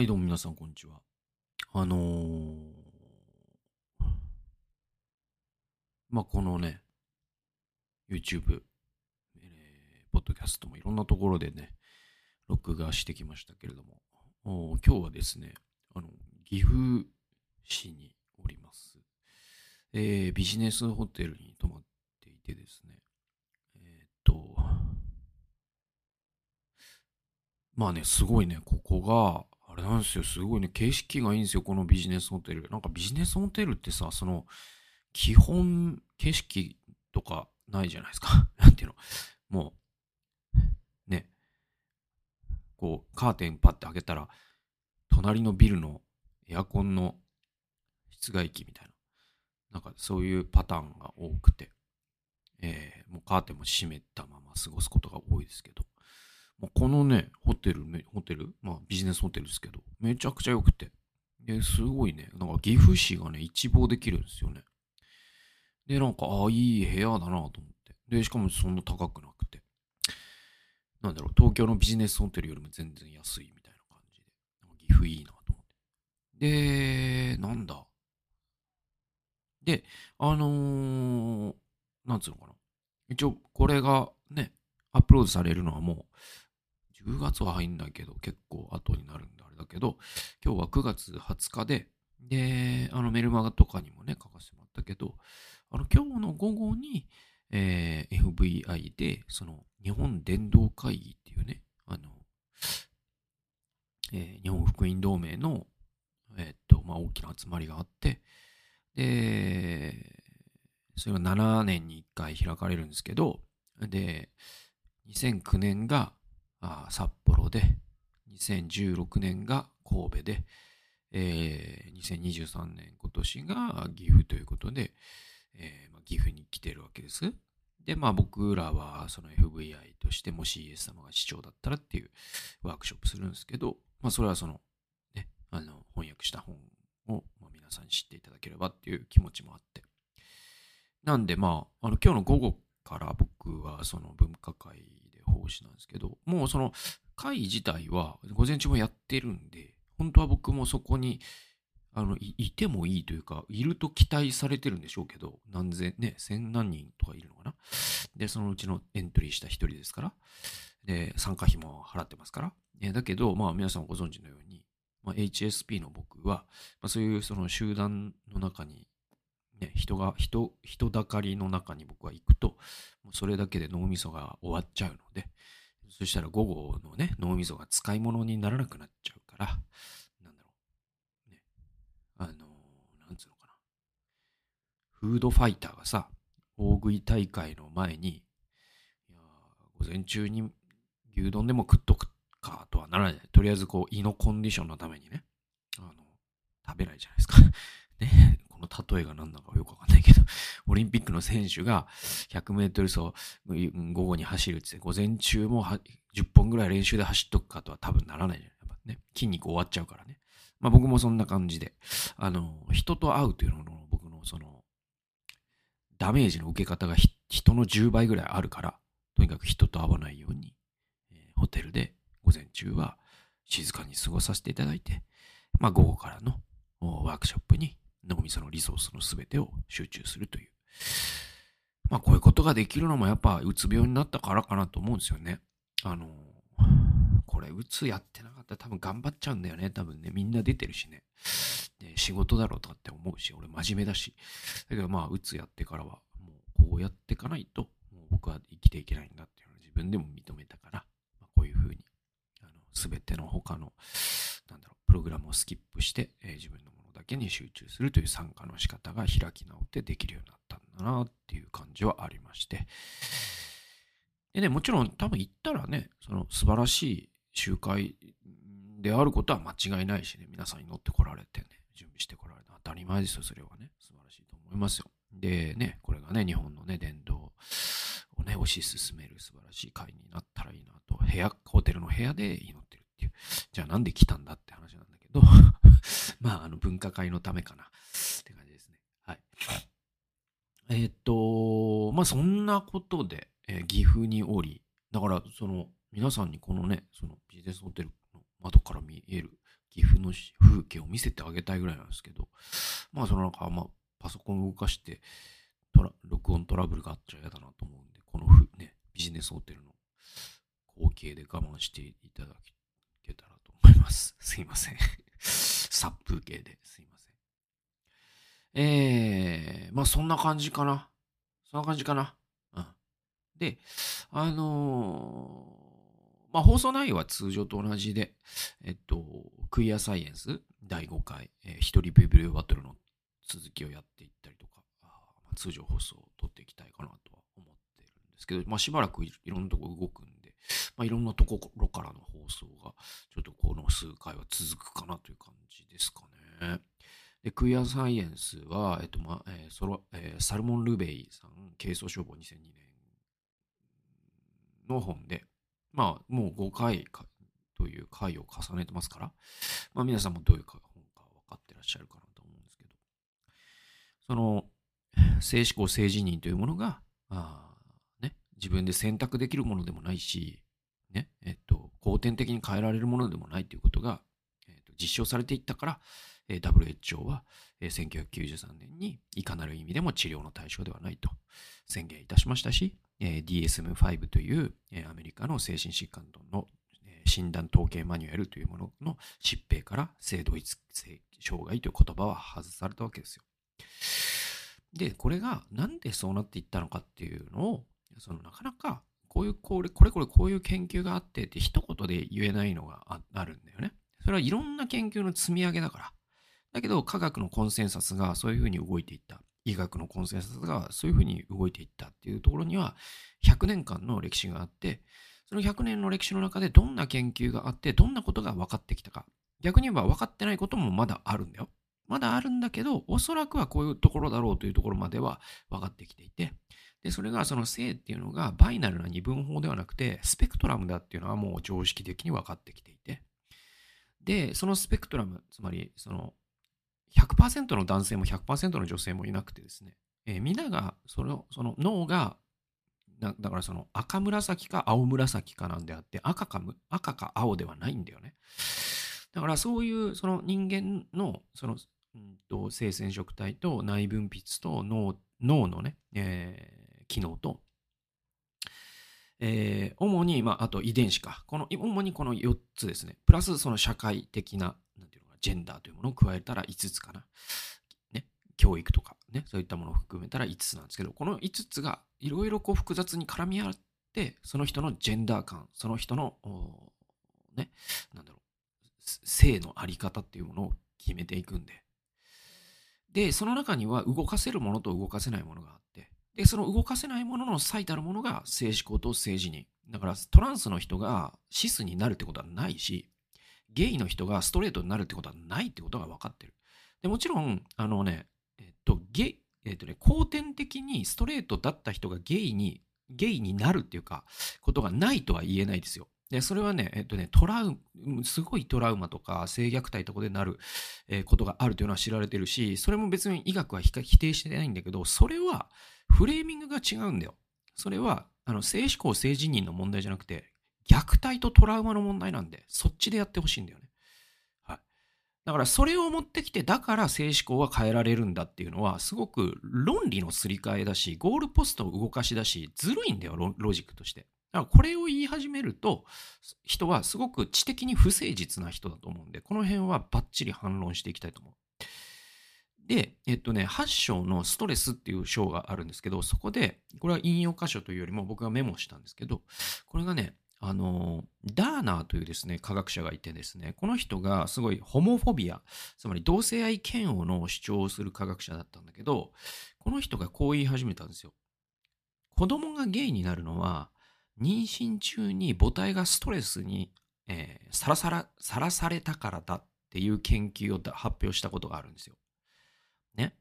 はい、どうも皆さん、こんにちは。あのー、まあ、このね、YouTube、えー、ポッドキャストもいろんなところでね、録画してきましたけれども、今日はですね、あの、岐阜市におります、えー、ビジネスホテルに泊まっていてですね、え、っと、まあね、すごいね、ここが、なんですよ、すごいね、景色がいいんですよ、このビジネスホテル。なんかビジネスホテルってさ、その、基本、景色とかないじゃないですか。なんていうの。もう、ね、こう、カーテンパッて開けたら、隣のビルのエアコンの室外機みたいな、なんかそういうパターンが多くて、えー、もうカーテンも閉めたまま過ごすことが多いですけど、まこのね、ホテル、ホテル、まあビジネスホテルですけど、めちゃくちゃ良くて。で、すごいね、なんか岐阜市がね、一望できるんですよね。で、なんか、ああ、いい部屋だなと思って。で、しかもそんな高くなくて。なんだろう、東京のビジネスホテルよりも全然安いみたいな感じで。なんか岐阜いいなと思って。で、なんだ？で、あのー、なんつうのかな。一応、これがね、アップロードされるのはもう、10月は入んないけど、結構後になるんであれだけど、今日は9月20日で、で、あのメルマガとかにもね、書かせてもらったけど、あの今日の午後に、えー、FVI で、その日本伝道会議っていうね、あの、えー、日本福音同盟の、えー、っと、まあ、大きな集まりがあって、で、それが7年に1回開かれるんですけど、で、2009年が札幌で、2016年が神戸で、えー、2023年今年が岐阜ということで、えーまあ、岐阜に来てるわけです。で、まあ僕らはその FVI としてもしイエス様が市長だったらっていうワークショップするんですけど、まあそれはその、ね、あの翻訳した本を、まあ、皆さん知っていただければっていう気持ちもあって。なんでまあ、あの今日の午後から僕はその文化会奉仕なんですけど、もうその会自体は午前中もやってるんで、本当は僕もそこにあのいてもいいというか、いると期待されてるんでしょうけど、何千、ね、千何人とかいるのかな。で、そのうちのエントリーした一人ですから、で、参加費も払ってますから。えだけど、まあ皆さんご存知のように、まあ、HSP の僕は、まあ、そういうその集団の中にね、人が、人、人だかりの中に僕は行くと、もうそれだけで脳みそが終わっちゃうので、そしたら午後のね、脳みそが使い物にならなくなっちゃうから、なんだろう。ね。あのなんつうのかな。フードファイターがさ、大食い大会の前に、いや午前中に牛丼でも食っとくかとはならない。とりあえずこう胃のコンディションのためにね、あの、食べないじゃないですか。ね、この例えが何なのかよくわかんないけど、オリンピックの選手が100メートル走、午後に走るって、午前中も10本ぐらい練習で走っとくかとは多分ならないじゃないやっぱね。筋肉終わっちゃうからね。まあ僕もそんな感じで、あの、人と会うというのの僕のその、ダメージの受け方が人の10倍ぐらいあるから、とにかく人と会わないように、えー、ホテルで午前中は静かに過ごさせていただいて、まあ午後からのワークショップに脳みそのリソースの全てを集中するという。まあこういうことができるのもやっぱうつ病になったからかなと思うんですよね。あの、これうつやってなかったら多分頑張っちゃうんだよね。多分ね、みんな出てるしね。で仕事だろうとかって思うし、俺真面目だし。だけどまあうつやってからはもうこうやっていかないと、もう僕は生きていけないんだっていうのを自分でも認めたから、まあ、こういうふうに、あの、すべての他の、なんだろう、プログラムをスキップして、えー、自分のだけに集中するという参加の仕方が開き直ってできるようになったんだなっていう感じはありまして。でね、もちろん多分行ったらね、その素晴らしい集会であることは間違いないしね、皆さんに乗ってこられてね、準備してこられた当たり前ですよ、それはね。素晴らしいと思いますよ。でね、これがね、日本のね、伝道をね、推し進める素晴らしい会になったらいいなと、部屋、ホテルの部屋で祈ってるていう。じゃあなんで来たんだって話なんだけど まあ、あの、分科会のためかな。って感じですね。はい。え、っと、まあ、そんなことで、えー、岐阜におり、だから、その、皆さんにこのね、そのビジネスホテルの窓から見える岐阜の風景を見せてあげたいぐらいなんですけど、まあそのなんか、まあパソコン動かしてトラ、録音トラブルがあっちゃ嫌だなと思うんで、この、ね、ビジネスホテルの光景で我慢していただきけたらと思います。すいません。殺風景ですいません。えー、まあそんな感じかな。そんな感じかな。うん。で、あのーまあ、放送内容は通常と同じで、えっと、クイアサイエンス？第5回、えー、一人ビブリオバトルの続きをやっていったりとか、あまあ、通常放送を撮っていきたいかなとは思ってるんですけど、まあ、しばらくいろんなところ動くん、まあ、いろんなところからの放送が、ちょっとこの数回は続くかなという感じですかね。で、クイアサイエンスは、えっと、ま、えー、ソロ、えー、サルモン・ルベイさん、軽装消防2002年の本で、まあ、もう5回という回を重ねてますから、まあ、皆さんもどういう本か分かってらっしゃるかなと思うんですけど、その、性思考性自認というものが、あ、自分で選択できるものでもないし、ね、えっと、後天的に変えられるものでもないということが、えっと、実証されていったから、え WHO は、え1993年にいかなる意味でも治療の対象ではないと宣言いたしましたし、え DSM-5 という、えアメリカの精神疾患の、え診断統計マニュアルというものの疾病から性同一性障害という言葉は外されたわけですよ。で、これがなんでそうなっていったのかっていうのを、そのなかなかこういうこれ、これこれこういう研究があってって一言で言えないのがあるんだよね。それはいろんな研究の積み上げだから。だけど科学のコンセンサスがそういうふうに動いていった。医学のコンセンサスがそういうふうに動いていったっていうところには100年間の歴史があって、その100年の歴史の中でどんな研究があって、どんなことが分かってきたか。逆に言えば分かってないこともまだあるんだよ。まだあるんだけど、おそらくはこういうところだろうというところまでは分かってきていて、で、それがその性っていうのがバイナルな二分法ではなくて、スペクトラムだっていうのはもう常識的に分かってきていて、で、そのスペクトラム、つまりその100%の男性も100%の女性もいなくてですね、えー、みんながそのその脳がだからその赤紫か青紫かなんであって赤か赤か青ではないんだよね。だからそういうその人間のその、うんと、性染色体と内分泌と脳脳のね、え、機能と、えー、主に、まあ、あと遺伝子か。この、主にこの4つですね。プラスその社会的な、なんていうのか、ジェンダーというものを加えたら5つかな。ね。教育とか、ね。そういったものを含めたら5つなんですけど、この5つがいろいろこう複雑に絡み合って、その人のジェンダー感、その人の、ね、なんだろう、性のあり方っていうものを決めていくんで。で、その中には動かせるものと動かせないものがあって、その動かせないものの最たるものが性思考と性自認。だからトランスの人がシスになるってことはないし、ゲイの人がストレートになるってことはないってことが分かってる。でもちろん、あのね、えっと、ゲ、えっとね、後天的にストレートだった人がゲイに、ゲイになるっていうか、ことがないとは言えないですよ。で、それはね、えっとね、トラウすごいトラウマとか性虐待とかでなる、えー、ことがあるというのは知られてるし、それも別に医学は否定してないんだけど、それはフレーミングが違うんだよ。それは、あの、性思考、性自認の問題じゃなくて、虐待とトラウマの問題なんで、そっちでやってほしいんだよね。はい。だから、それを持ってきて、だから性思考は変えられるんだっていうのは、すごく論理のすり替えだし、ゴールポストを動かしだし、ずるいんだよ、ロジックとして。だからこれを言い始めると、人はすごく知的に不誠実な人だと思うんで、この辺はバッチリ反論していきたいと思う。で、えっとね、8章のストレスっていう章があるんですけど、そこで、これは引用箇所というよりも僕がメモしたんですけど、これがね、あの、ダーナーというですね、科学者がいてですね、この人がすごいホモフォビア、つまり同性愛嫌悪の主張をする科学者だったんだけど、この人がこう言い始めたんですよ。子供がゲイになるのは、妊娠中に母体がストレスに、えー、さらさら、さらされたからだっていう研究を発表したことがあるんですよ。ね。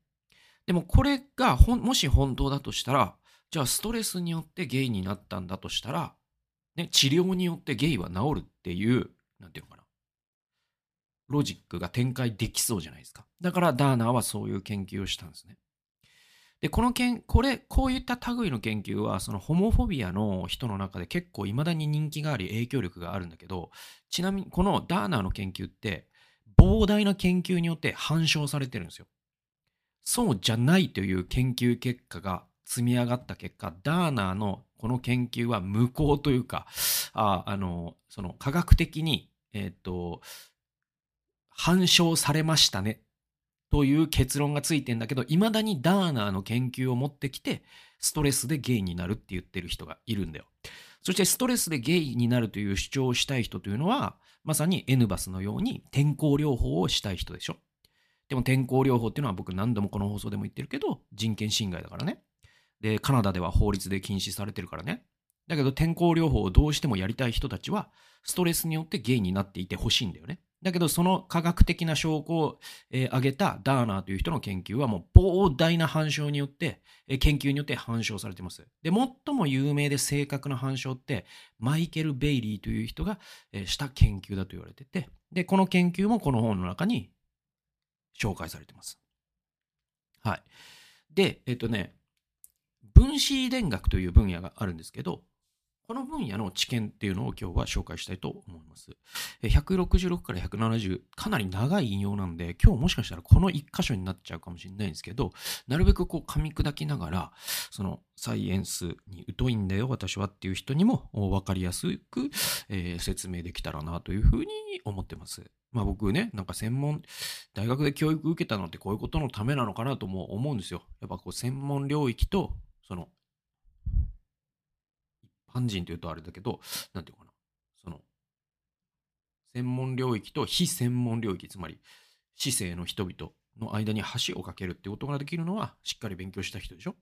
でもこれがもし本当だとしたら、じゃあストレスによってゲイになったんだとしたら、ね、治療によってゲイは治るっていう、なんていうのかな。ロジックが展開できそうじゃないですか。だからダーナーはそういう研究をしたんですね。で、このけん、これ、こういった類の研究は、そのホモフォビアの人の中で結構未だに人気があり影響力があるんだけど、ちなみにこのダーナーの研究って、膨大な研究によって反証されてるんですよ。そうじゃないという研究結果が積み上がった結果、ダーナーのこの研究は無効というか、ああの、その科学的に、えっ、と、反証されましたねという結論がついてんだけど、未だにダーナーの研究を持ってきて、ストレスでゲイになるって言ってる人がいるんだよ。そしてストレスでゲイになるという主張をしたい人というのは、まさに N バスのように天候療法をしたい人でしょ。でも天候療法っていうのは僕何度もこの放送でも言ってるけど、人権侵害だからね。で、カナダでは法律で禁止されてるからね。だけど天候療法をどうしてもやりたい人たちは、ストレスによってゲイになっていてほしいんだよね。だけど、その科学的な証拠を、えー、挙げたダーナーという人の研究はもう膨大な反証によって、えー、研究によって反証されています。で、最も有名で正確な反証って、マイケル・ベイリーという人が、えー、した研究だと言われてて、で、この研究もこの本の中に紹介されています。はい。で、えっとね、分子遺伝学という分野があるんですけど、この分野の知見っていうのを今日は紹介したいと思います。166から170、かなり長い引用なんで、今日もしかしたらこの1箇所になっちゃうかもしれないんですけど、なるべくこう噛み砕きながら、そのサイエンスに疎いんだよ、私はっていう人にも分かりやすく、えー、説明できたらなというふうに思ってます。まあ僕ね、なんか専門、大学で教育受けたのってこういうことのためなのかなとも思うんですよ。やっぱこう専門領域と、その般人というとあれだけど、なんていうかな。その、専門領域と非専門領域、つまり、市政の人々の間に橋を架けるってことができるのは、しっかり勉強した人でしょ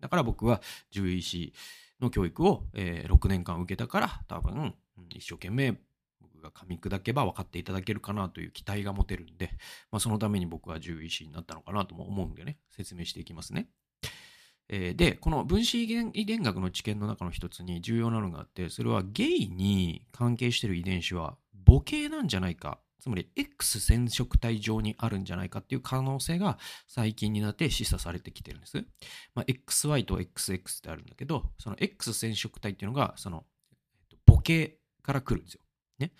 だから僕は獣医師の教育を、えー、6年間受けたから、多分、一生懸命僕が噛み砕けば分かっていただけるかなという期待が持てるんで、まあ、そのために僕は獣医師になったのかなとも思うんでね、説明していきますね。えー、で、この分子遺伝学の知見の中の一つに重要なのがあって、それはゲイに関係している遺伝子は母系なんじゃないか、つまり X 染色体上にあるんじゃないかっていう可能性が最近になって示唆されてきてるんです。まあ、XY と XX ってあるんだけど、その X 染色体っていうのが、その母系から来るんですよ。ね。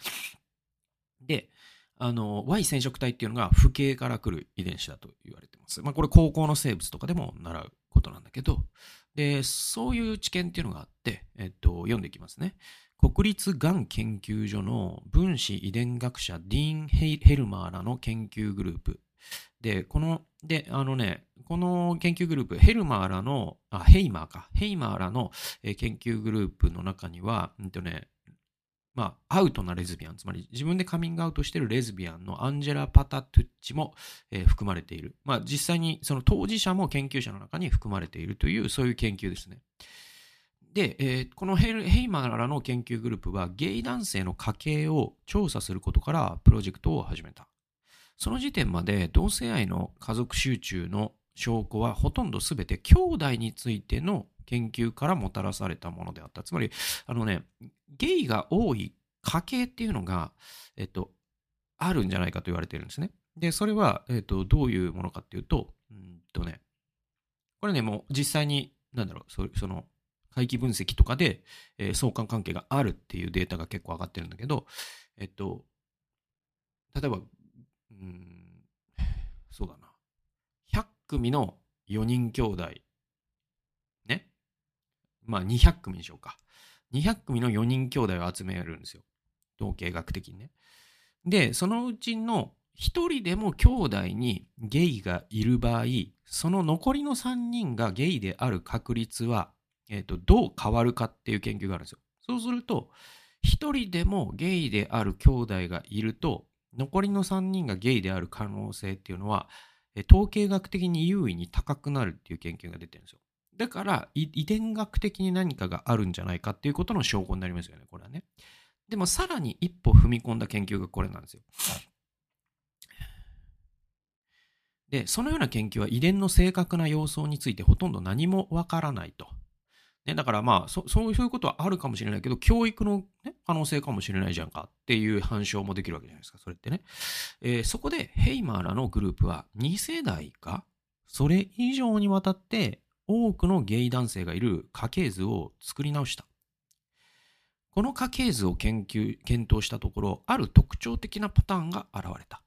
で、あの、Y 染色体っていうのが父系から来る遺伝子だと言われてます。まあ、これ高校の生物とかでも習うことなんだけど、で、そういう知見っていうのがあって、えっと、読んでいきますね。国立がん研究所の分子遺伝学者ディーン・ヘルマーらの研究グループ。で、この、で、あのね、この研究グループ、ヘルマーらの、あ、ヘイマーか、ヘイマーらの研究グループの中には、うんとね、まあ、アウトなレズビアン、つまり自分でカミングアウトしているレズビアンのアンジェラ・パタトゥッチも、えー、含まれている。まあ、実際にその当事者も研究者の中に含まれているという、そういう研究ですね。で、えー、このヘイマーらの研究グループは、ゲイ男性の家系を調査することからプロジェクトを始めた。その時点まで同性愛の家族集中の証拠はほとんど全て兄弟についての研究からもたらされたものであった。つまり、あのね、ゲイが多い家系っていうのが、えっと、あるんじゃないかと言われてるんですね。で、それは、えっと、どういうものかっていうと、うんとね、これね、もう実際に、なんだろう、そその、回帰分析とかで、えー、相関関係があるっていうデータが結構上がってるんだけど、えっと、例えば、うん、そうだな。100組の4人兄弟ねまあ200組にしようか。200組の4人兄弟を集めるんですよ。統計学的にね。で、そのうちの1人でも兄弟にゲイがいる場合、その残りの3人がゲイである確率は、え、ー、と、どう変わるかっていう研究があるんですよ。そうすると、1人でもゲイである兄弟がいると、残りの3人がゲイである可能性っていうのは、統計学的に優位に高くなるっていう研究が出てるんですよ。だから遺伝学的に何かがあるんじゃないかっていうことの証拠になりますよね、これはね。でもさらに一歩踏み込んだ研究がこれなんですよ。で、そのような研究は遺伝の正確な様相についてほとんど何もわからないと。ね、だからまあそ、そういうことはあるかもしれないけど、教育の、ね、可能性かもしれないじゃんかっていう反証もできるわけじゃないですか、それってね。えー、そこでヘイマーらのグループは2世代か、それ以上にわたって多くのゲイ男性がいる家系図を作り直した。この家系図を研究、検討したところ、ある特徴的なパターンが現れた。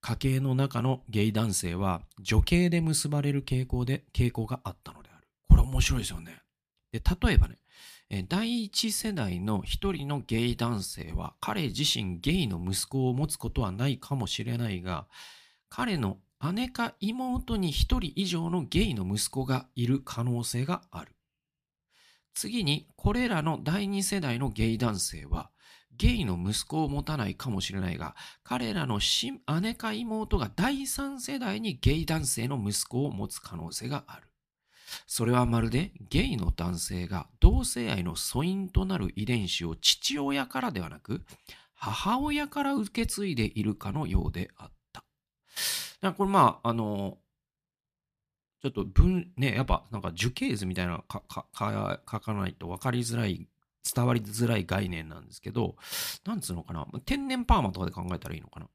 家系の中のゲイ男性は女系で結ばれる傾向で、傾向があったのである。これ面白いですよね。で、例えばね、第一世代の一人のゲイ男性は彼自身ゲイの息子を持つことはないかもしれないが、彼の姉か妹に一人以上のゲイの息子がいる可能性がある。次に、これらの第二世代のゲイ男性は、ゲイの息子を持たないかもしれないが、彼らの姉か妹が第三世代にゲイ男性の息子を持つ可能性がある。それはまるでゲイの男性が同性愛の素因となる遺伝子を父親からではなく、母親から受け継いでいるかのようであった。これまあ、あの、ちょっと文、ね、やっぱなんか樹形図みたいなかかか書かないと分かりづらい、伝わりづらい概念なんですけど、なんつうのかな、天然パーマとかで考えたらいいのかな。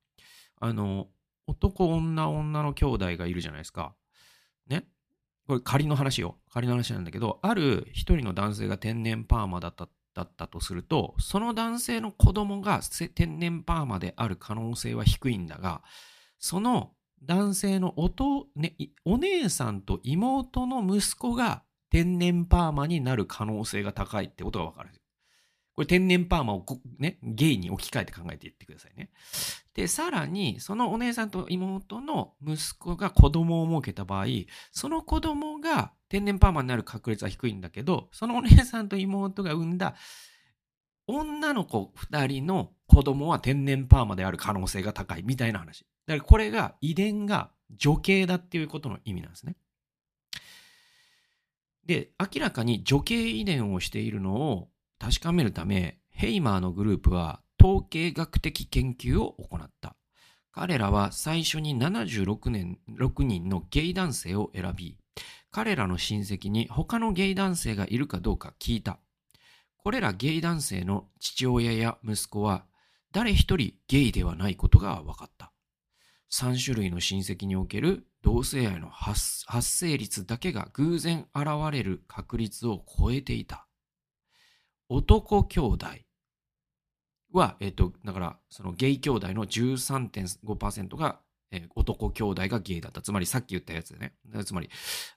あの、男、女、女の兄弟がいるじゃないですか。ね。これ仮の話よ。仮の話なんだけど、ある一人の男性が天然パーマだっただったとすると、その男性の子供が天然パーマである可能性は低いんだが、その男性のおと、ね、お姉さんと妹の息子が天然パーマになる可能性が高いってことがわかる。これ天然パーマをね、ゲイに置き換えて考えていってくださいね。で、さらに、そのお姉さんと妹の息子が子供を設けた場合、その子供が天然パーマになる確率は低いんだけど、そのお姉さんと妹が産んだ女の子二人の子供は天然パーマである可能性が高いみたいな話。だからこれが遺伝が女系だっていうことの意味なんですね。で、明らかに女系遺伝をしているのを確かめるため、ヘイマーのグループは統計学的研究を行った。彼らは最初に76年、6人のゲイ男性を選び、彼らの親戚に他のゲイ男性がいるかどうか聞いた。これらゲイ男性の父親や息子は誰一人ゲイではないことが分かった。3種類の親戚における同性愛の発生率だけが偶然現れる確率を超えていた。男兄弟は、えっ、と、だから、そのゲイ兄弟の13.5%が、えー、男兄弟がゲイだった。つまりさっき言ったやつでね。つまり、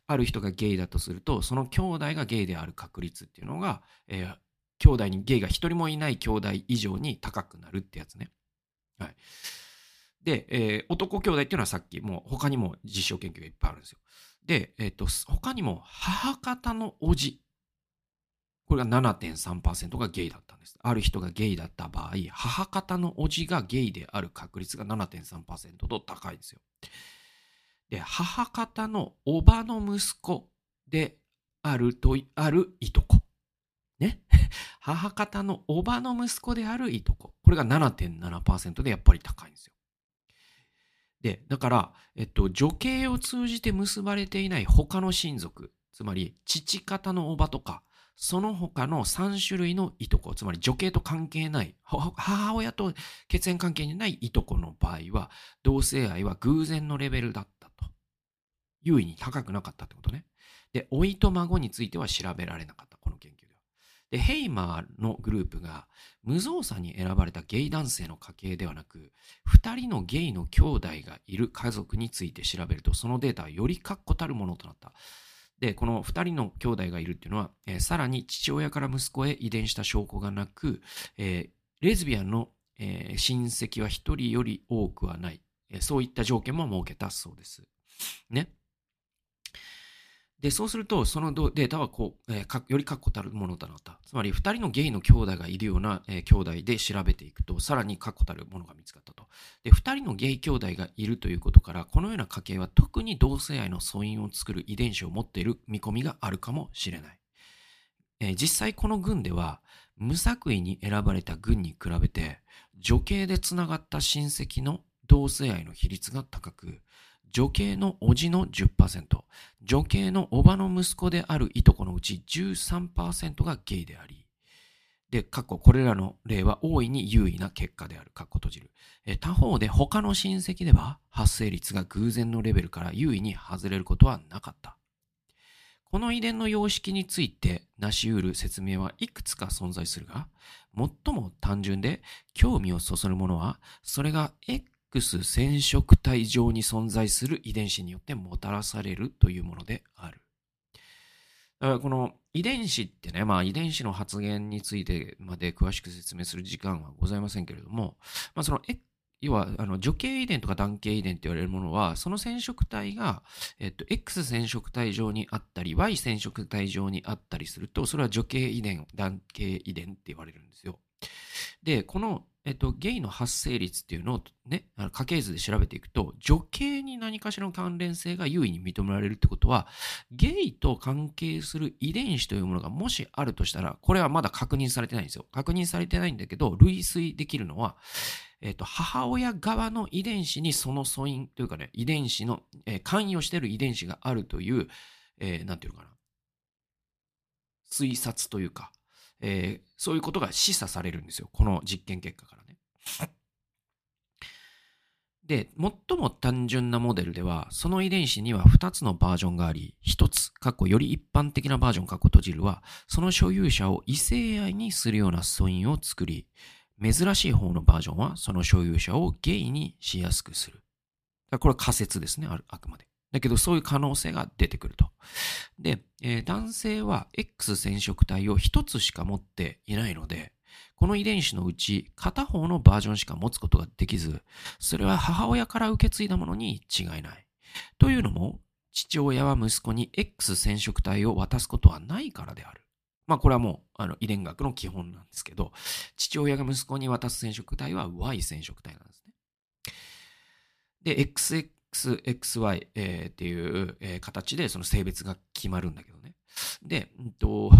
ある人がゲイだとすると、その兄弟がゲイである確率っていうのが、えー、兄弟にゲイが一人もいない兄弟以上に高くなるってやつね。はい。で、えー、男兄弟っていうのはさっき、もう他にも実証研究がいっぱいあるんですよ。で、えっ、ー、と、他にも母方の叔父。これが7.3%がゲイだったんです。ある人がゲイだった場合、母方の叔父がゲイである確率が7.3%と高いんですよ。で、母方の叔母の息子であると、あるいとこ。ね。母方の叔母の息子であるいとこ。これが7.7%でやっぱり高いんですよ。で、だから、えっと、女系を通じて結ばれていない他の親族、つまり父方の叔母とか、その他の3種類のいとこ、つまり女系と関係ない、母親と血縁関係にないいとこの場合は、同性愛は偶然のレベルだったと。優位に高くなかったってことね。で、老いと孫については調べられなかった、で、ヘイマーのグループが無造作に選ばれたゲイ男性の家系ではなく、2人のゲイの兄弟がいる家族について調べると、そのデータはより確固たるものとなった。で、この2人の兄弟がいるっていうのは、えー、さらに父親から息子へ遺伝した証拠がなく、えー、レズビアンの、えー、親戚は1人より多くはない、えそういった条件も設けたそうです。ね。で、そうすると、そのデータはこう、えー、より確固たるものとなった。つまり、二人のゲイの兄弟がいるような、えー、兄弟で調べていくと、さらに確固たるものが見つかったと。で、二人のゲイ兄弟がいるということから、このような家系は特に同性愛の素因を作る遺伝子を持っている見込みがあるかもしれない。えー、実際この軍では、無作為に選ばれた軍に比べて、女系でつながった親戚の同性愛の比率が高く、女系の叔父の10%、女系の叔母の息子であるいとこのうち13%がゲイであり、で、過去これらの例は大いに優位な結果である。かっこ閉じる。え他方で他の親戚では発生率が偶然のレベルから優位に外れることはなかった。この遺伝の様式について成し得る説明はいくつか存在するが、最も単純で興味をそそるものは、それが X X 染色体上に存在する遺伝子によってもたらされるというものである。だからこの遺伝子ってね、まあ遺伝子の発現についてまで詳しく説明する時間はございませんけれども、まあその要は、あの、女系遺伝とか男系遺伝って言われるものは、その染色体が、えっと、X 染色体上にあったり、Y 染色体上にあったりすると、それは女系遺伝、男系遺伝って言われるんですよ。で、この、えっと、ゲイの発生率っていうのをね、家系図で調べていくと、女系に何かしらの関連性が優位に認められるってことは、ゲイと関係する遺伝子というものがもしあるとしたら、これはまだ確認されてないんですよ。確認されてないんだけど、類推できるのは、えっ、と、母親側の遺伝子にその素因というかね、遺伝子の、えー、関与している遺伝子があるという、えー、なんていうのかな。推察というか、えー、そういうことが示唆されるんですよ。この実験結果からね。で、最も単純なモデルでは、その遺伝子には2つのバージョンがあり、1つ、過去より一般的なバージョン、過去閉じるは、その所有者を異性愛にするような素因を作り、珍しい方のバージョンは、その所有者をゲイにしやすくする。これは仮説ですね、あくまで。だけど、そういう可能性が出てくると。で、えー、男性は X 染色体を1つしか持っていないので、この遺伝子のうち片方のバージョンしか持つことができず、それは母親から受け継いだものに違いない。というのも、父親は息子に X 染色体を渡すことはないからである。まあこれはもうあの遺伝学の基本なんですけど、父親が息子に渡す染色体は Y 染色体なんですね。で、XX XXY、えー、っていう、えー、形でその性別が決まるんだけどね。で、うんと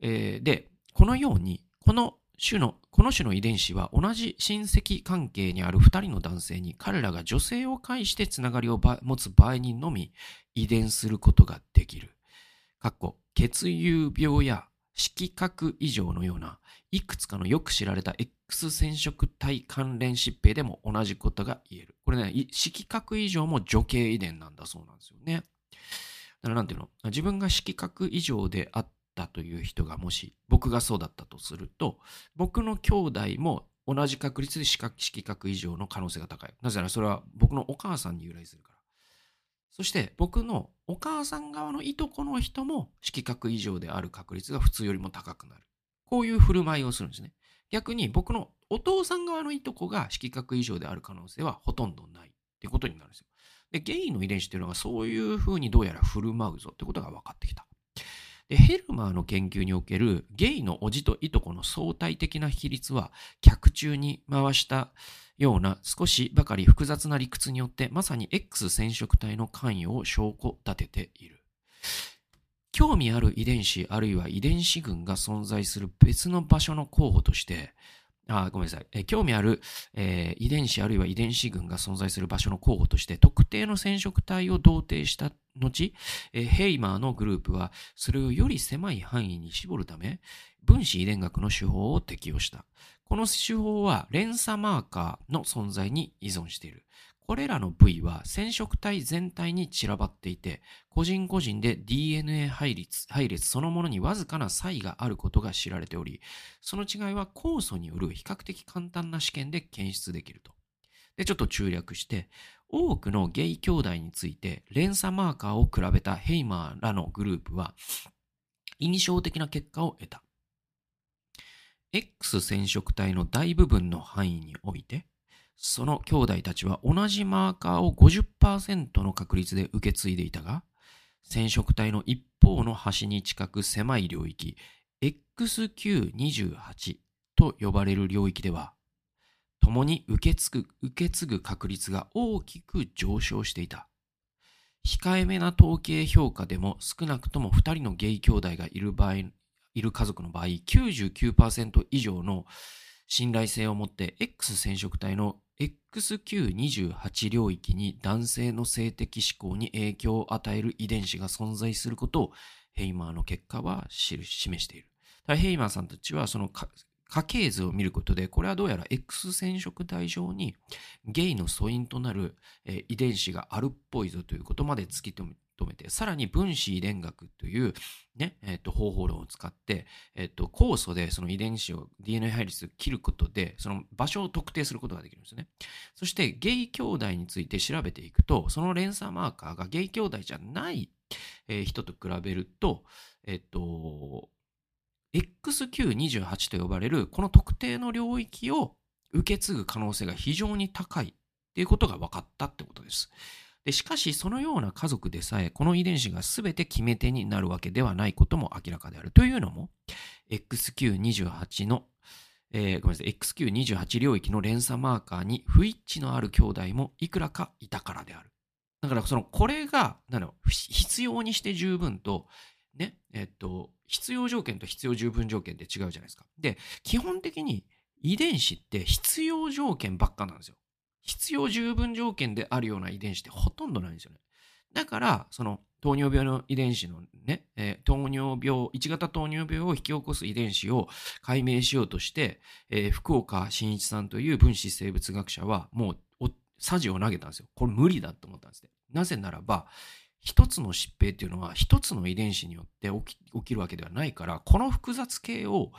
えー、で、このように、この種の、この種の遺伝子は同じ親戚関係にある二人の男性に彼らが女性を介してつながりを持つ場合にのみ遺伝することができる。かっこ血友病や色覚異常のようないくつかのよく知られた X 染色体関連疾病でも同じことが言える。これね、色覚異常も女系遺伝なんだそうなんですよね。だからなんていうの？自分が色覚異常であったという人がもし僕がそうだったとすると、僕の兄弟も同じ確率で色覚異常の可能性が高い。なぜならそれは僕のお母さんに由来するから。そして僕のお母さん側のいとこの人も色覚異常である確率が普通よりも高くなる。こういう振る舞いをするんですね。逆に僕のお父さん側のいとこが色覚異常である可能性はほとんどないってことになるんですよ。で、ゲイの遺伝子っていうのがそういうふうにどうやら振る舞うぞってことが分かってきた。で、ヘルマーの研究におけるゲイのおじといとこの相対的な比率は、客中に回したような少しばかり複雑な理屈によってまさに X 染色体の関与を証拠立てている。興味ある遺伝子あるいは遺伝子群が存在する別の場所の候補として、あ、ごめんなさい。え興味ある、えー、遺伝子あるいは遺伝子群が存在する場所の候補として、特定の染色体を同定した後、えー、ヘイマーのグループは、それをより狭い範囲に絞るため、分子遺伝学の手法を適用した。この手法は連鎖マーカーの存在に依存している。これらの部位は染色体全体に散らばっていて、個人個人で DNA 配列配列そのものにわずかな差異があることが知られており、その違いは酵素による比較的簡単な試験で検出できると。で、ちょっと中略して、多くのゲイ兄弟について連鎖マーカーを比べたヘイマーらのグループは、印象的な結果を得た。X 染色体の大部分の範囲において、その兄弟たちは同じマーカーを50%の確率で受け継いでいたが、染色体の一方の端に近く狭い領域、XQ28 と呼ばれる領域では、共に受け継ぐ受け継ぐ確率が大きく上昇していた。控えめな統計評価でも少なくとも2人のゲイ兄弟がいる場合、いる家族の場合、99%以上の信頼性を持って X 染色体の XQ28 領域に男性の性的指向に影響を与える遺伝子が存在することをヘイマーの結果は示している。ヘイマーさんたちはその家系図を見ることで、これはどうやら X 染色体上にゲイの素因となる遺伝子があるっぽいぞということまで突き止めめて、さらに分子遺伝学というね、え、ー、と、方法論を使って、え、ー、と、酵素でその遺伝子を DNA 配列を切ることで、その場所を特定することができるんですね。そしてゲイ兄弟について調べていくと、その連鎖マーカーがゲイ兄弟じゃない、えー、人と比べると、えっと、XQ28 と呼ばれるこの特定の領域を受け継ぐ可能性が非常に高いっていうことが分かったってことです。でしかし、そのような家族でさえ、この遺伝子が全て決め手になるわけではないことも明らかである。というのも、XQ28 の、えー、ごめんなさい、XQ28 領域の連鎖マーカーに不一致のある兄弟もいくらかいたからである。だから、その、これが、なの、必要にして十分と、ね、えっと、必要条件と必要十分条件って違うじゃないですか。で、基本的に遺伝子って必要条件ばっかなんですよ。必要十分条件であるような遺伝子ってほとんどないんですよね。だから、その糖尿病の遺伝子のね、えー、糖尿病、1型糖尿病を引き起こす遺伝子を解明しようとして、えー、福岡伸一さんという分子生物学者はもう、さじを投げたんですよ。これ無理だと思ったんですね。なぜならば、一つの疾病っていうのは一つの遺伝子によって起きるわけではないから、この複雑系を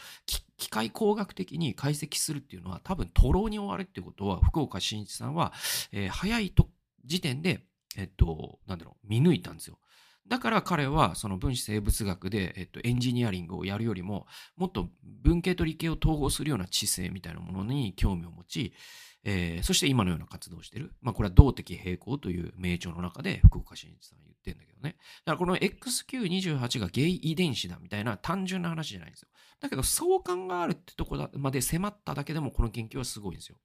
機械工学的に解析するっていうのは多分徒労に追わるってことは、福岡伸一さんは、えー、早いと時点で、えっと、なんだろう、見抜いたんですよ。だから彼はその分子生物学で、えっと、エンジニアリングをやるよりも、もっと文系と理系を統合するような知性みたいなものに興味を持ち、えー、そして今のような活動をしている。まあこれは動的平衡という名著の中で福岡伸一さん言ってるんだけどね。だからこの XQ28 がゲイ遺伝子だみたいな単純な話じゃないんですよ。だけど相関があるってとこまで迫っただけでもこの研究はすごいんですよ。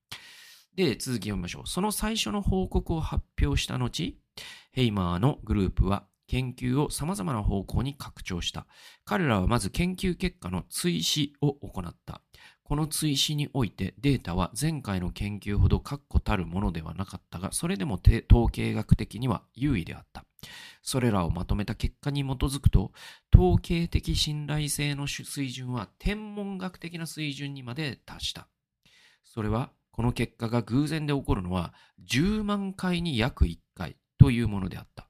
で、続き読みましょう。その最初の報告を発表した後、ヘイマーのグループは研究を様々な方向に拡張した。彼らはまず研究結果の追試を行った。この追試においてデータは前回の研究ほど確固たるものではなかったが、それでも統計学的には優位であった。それらをまとめた結果に基づくと、統計的信頼性の水準は天文学的な水準にまで達した。それは、この結果が偶然で起こるのは10万回に約1回というものであった。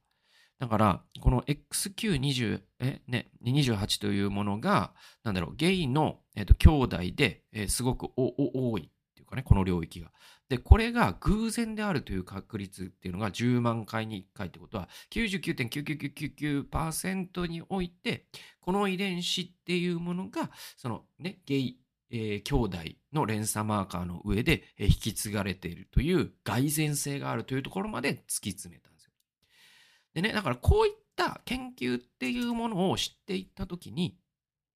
だから、この XQ20、え、ね、28というものが、なんだろう、ゲイの、えっと、兄弟で、えー、すごく多いっていうかね、この領域が。で、これが偶然であるという確率っていうのが10万回に1回ってことは、99.9999%において、この遺伝子っていうものが、そのね、ゲイ、えー、兄弟の連鎖マーカーの上で、えー、引き継がれているという蓋然性があるというところまで突き詰めた。でね、だからこういった研究っていうものを知っていった時に、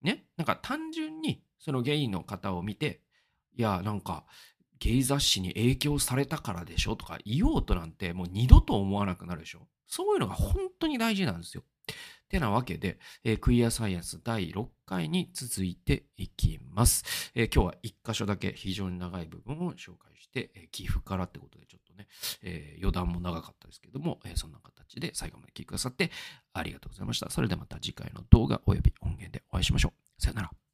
ね、なんか単純にそのゲイの方を見て、いや、なんかゲイ雑誌に影響されたからでしょとか言おうとなんてもう二度と思わなくなるでしょそういうのが本当に大事なんですよ。てなわけで、えー、クイアサイエンス第6回に続いていきます。えー、今日は1箇所だけ非常に長い部分を紹介して、えー、岐阜からってことでちょっとね、え余談も長かったですけども、えそんな形で最後まで聞いてくださってありがとうございました。それではまた次回の動画及び音源でお会いしましょう。さよなら。